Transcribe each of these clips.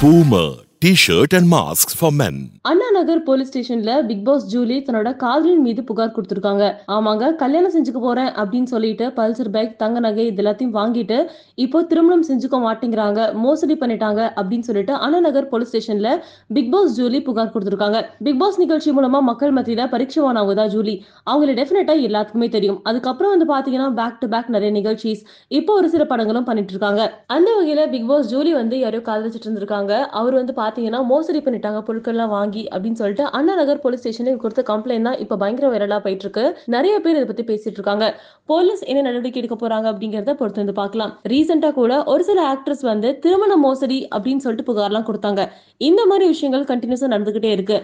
Boomer T-shirt and masks for Anna Nagar police ஸ்டேஷன்ல Bigg Boss Julie தன்னோட காதலின் மீது புகார் கொடுத்திருக்காங்க. ஆமாங்க கல்யாணம் செஞ்சுக்க போறேன் அப்படின்னு சொல்லிட்டு பல்சர் பைக் தங்க நகை இது எல்லாத்தையும் வாங்கிட்டு இப்போ திருமணம் செஞ்சுக்க மாட்டேங்கிறாங்க மோசடி பண்ணிட்டாங்க அப்படின்னு சொல்லிட்டு அண்ணா நகர் போலீஸ் ஸ்டேஷன்ல பிக் பாஸ் ஜூலி புகார் கொடுத்திருக்காங்க. பிக் பாஸ் நிகழ்ச்சி மூலமா மக்கள் மத்தியில பரீட்சைவானவங்க தான் ஜூலி. அவங்களை டெஃபினட்டா எல்லாத்துக்குமே தெரியும். அதுக்கப்புறம் வந்து பாத்தீங்கன்னா பேக் டு பேக் நிறைய நிகழ்ச்சிஸ் இப்போ ஒரு சில படங்களும் பண்ணிட்டு இருக்காங்க. அந்த வகையில பிக் பாஸ் ஜூலி வந்து யாரோ காதலிச்சிட்டு இருந்திருக்காங்க. அவர் வந்து பாத்தீங்கன்னா மோசடி பண்ணிட்டாங்க பொருட்கள்லாம் வாங்கி அப்படின்னு சொல்லிட்டு அண்ணா நகர் போலீஸ் ஸ்டேஷனில் கொடுத்த கம்ப்ளைண்ட் தான் இப்போ பயங்கர வைரலாக போயிட்டு இருக்கு நிறைய பேர் இதை பற்றி பேசிட்டு இருக்காங்க. போலீஸ் என்ன நடவடிக்கை எடுக்க போறாங்க அப்படிங்கறத பொறுத்து வந்து பார்க்கலாம். ரீசெண்டாக கூட ஒரு சில ஆக்ட்ரஸ் வந்து திருமண மோசடி அப்படின்னு சொல்லிட்டு புகார்லாம் கொடுத்தாங்க. இந்த மாதிரி விஷயங்கள் கண்டினியூஸாக நடந்துகிட்டே இருக்கு.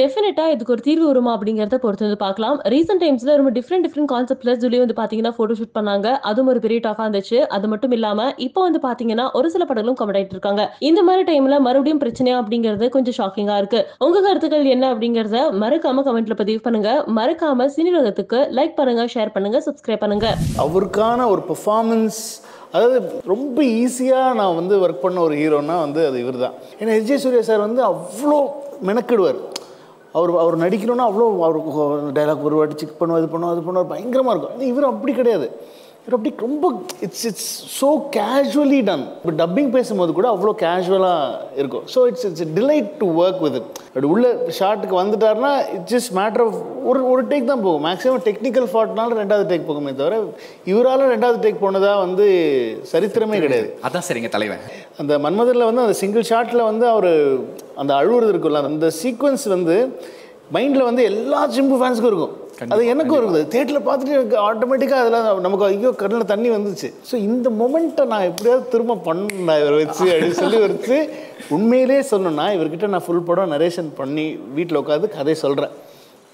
டெஃபினட்டா இதுக்கு ஒரு தீர்வு வருமா அப்படிங்கறத பொறுத்து வந்து பார்க்கலாம். ரீசெண்ட் டைம்ஸ்ல ரொம்ப டிஃப்ரெண்ட் டிஃப்ரெண்ட் கான்செப்ட்ல ஜூலி வந்து பாத்தீங்கன்னா போட்டோ ஷூட் பண்ணாங்க. அதுவும் ஒரு பெரிய டாக்கா இருந்துச்சு. அது மட்டும் இல்லாம இப்போ வந்து பாத்தீங்கன்னா ஒரு சில படங்களும் கமெண்ட் ஆயிட்டு இருக்காங்க. இந்த மாதிரி டைம்ல மறுபடியும் பிரச்சனையா அப்படிங்கிறது கொஞ்சம் ஷாக்கிங்கா இருக்கு. உங்க கருத்துக்கள் என்ன அப்படிங்கறத மறக்காம கமெண்ட்ல பதிவு பண்ணுங்க. மறக்காம சினிலோகத்துக்கு லைக் பண்ணுங்க ஷேர் பண்ணுங்க சப்ஸ்கிரைப் பண்ணுங்க. அவருக்கான ஒரு பெர்ஃபார்மன்ஸ் அதாவது ரொம்ப ஈஸியாக நான் வந்து ஒர்க் பண்ண ஒரு ஹீரோனா வந்து அது இவர் தான் ஏன்னா எஸ். ஜே. சூர்யா சார் வந்து அவ்வளோ மெனக்கிடுவார். அவர் அவர் நடிக்கணும்னா அவ்வளோ அவருக்கு டைலாக் ஒரு வாட்டி செக் பண்ணுவோம் இது பண்ணுவோம் அது பண்ணுவார் பயங்கரமாக இருக்கும். ஆனால் இவர் அப்படி கிடையாது. இவர் அப்படி ரொம்ப it's it's so casually done இப்போ டப்பிங் பேசும்போது கூட அவ்வளோ கேஷுவலாக இருக்கும். So it's it's delight to work with it அப்படி உள்ள ஷார்ட்டுக்கு வந்துட்டாருன்னா இட்ஸ் ஜஸ்ட் மேட்டர் ஆஃப் ஒரு ஒரு டேக் தான் போகும். மேக்ஸிமம் டெக்னிக்கல் ஃபால்ட்னால ரெண்டாவது டேக் போகுமே தவிர இவரால் ரெண்டாவது டேக் போனதாக வந்து சரித்திரமே கிடையாது. அதான் சரிங்க தலைவன். அந்த மன்மதனில் வந்து அந்த சிங்கிள் ஷாட்டில் வந்து அவர் அந்த அழுவுறது இருக்குல்ல அந்த சீக்வன்ஸ் வந்து மைண்டில் வந்து எல்லா சிம்பு ஃபேன்ஸுக்கும் இருக்கும். அது எனக்கும் இருக்குது தேட்டரில் பார்த்துட்டு எனக்கு ஆட்டோமேட்டிக்காக அதில் நமக்கு ஐயோ கண்ணில் தண்ணி வந்துச்சு. ஸோ இந்த மொமெண்ட்டை நான் எப்படியாவது திரும்ப பண்ணேன் இவரை வச்சு அப்படின்னு சொல்லி வச்சு உண்மையிலே சொல்லணும்னா இவர்கிட்ட நான் ஃபுல் படம் நரேஷன் பண்ணி வீட்டில் உட்காந்து கதை சொல்கிறேன்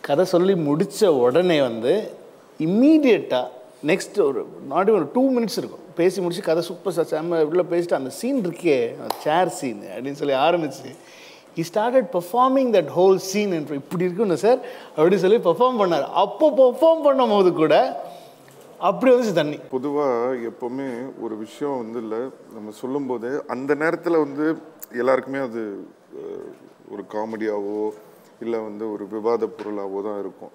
கதை சொல்லி முடித்த உடனே வந்து இம்மீடியட்டாக நெக்ஸ்ட் ஒரு நாட் ஒரு டூ மினிட்ஸ் இருக்கும். பேசி முடிச்சு கதை சூப்பர் சார் செம்ம உள்ள பேசிட்டு அந்த சீன் இருக்கே சேர் சீன் அப்படின்னு சொல்லி ஆரம்பிச்சு he started performing that whole scene என்று இப்படி இருக்குன்னு சார் அப்படின்னு சொல்லி பெர்ஃபார்ம் பண்ணார். அப்போ பெர்ஃபார்ம் பண்ணும்போது கூட அப்படி வந்து தண்ணி. பொதுவாக எப்போவுமே ஒரு விஷயம் வந்து இல்லை நம்ம சொல்லும்போது அந்த நேரத்தில் வந்து எல்லாருக்குமே அது ஒரு காமெடியாவோ இல்லை வந்து ஒரு விவாத பொருளாவோ தான் இருக்கும்.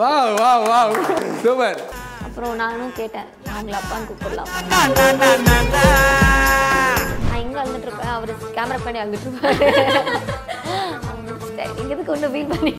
வாவ் வாவ் வாவ் சூப்பர் அப்புறம் நானும் கேட்டேன் அவங்கள அப்பான்னு கூப்பிடலாம். நான் எங்கே அழுதுட்டு இருப்பேன் அவர் கேமரா பண்ணி அழுதுட்டு இருப்பாரு. அவங்க ஒன்றும் ஃபீல் பண்ணி